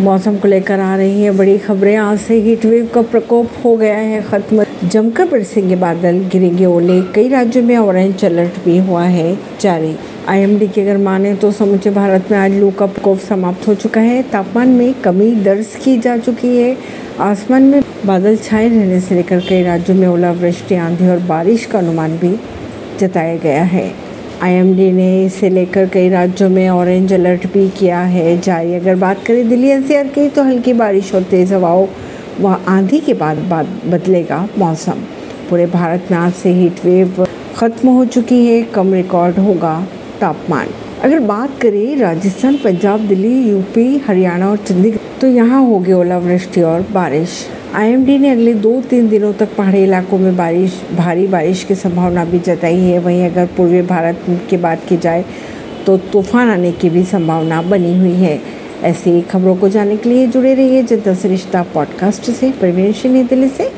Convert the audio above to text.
मौसम को लेकर आ रही है बड़ी खबरें। आज से हीट वेव का प्रकोप हो गया है, खत्म। जमकर बरसेंगे बादल, गिरेंगे ओले। कई राज्यों में ऑरेंज अलर्ट भी हुआ है जारी। आईएमडी की अगर माने तो समूचे भारत में आज लू का प्रकोप समाप्त हो चुका है। तापमान में कमी दर्ज की जा चुकी है। आसमान में बादल छाए रहने से लेकर कई राज्यों में ओलावृष्टि, आंधी और बारिश का अनुमान भी जताया गया है। आईएमडी ने इसे लेकर कई राज्यों में ऑरेंज अलर्ट भी किया है। जारी अगर बात करें दिल्ली एनसीआर की तो हल्की बारिश और तेज़ हवाओं व आंधी के बाद बाद बदलेगा मौसम। पूरे भारत में आज से हीट वेव ख़त्म हो चुकी है, कम रिकॉर्ड होगा तापमान। अगर बात करें राजस्थान, पंजाब, दिल्ली, यूपी, हरियाणा और चंडीगढ़ तो यहाँ होगी ओलावृष्टि और बारिश। आईएमडी ने अगले दो तीन दिनों तक पहाड़ी इलाकों में बारिश, भारी बारिश की संभावना भी जताई है। वहीं अगर पूर्वी भारत की बात की जाए तो तूफ़ान आने की भी संभावना बनी हुई है। ऐसी खबरों को जानने के लिए जुड़े रहिए जनता सरिश्ता पॉडकास्ट से। प्रवीण नई दिल्ली से।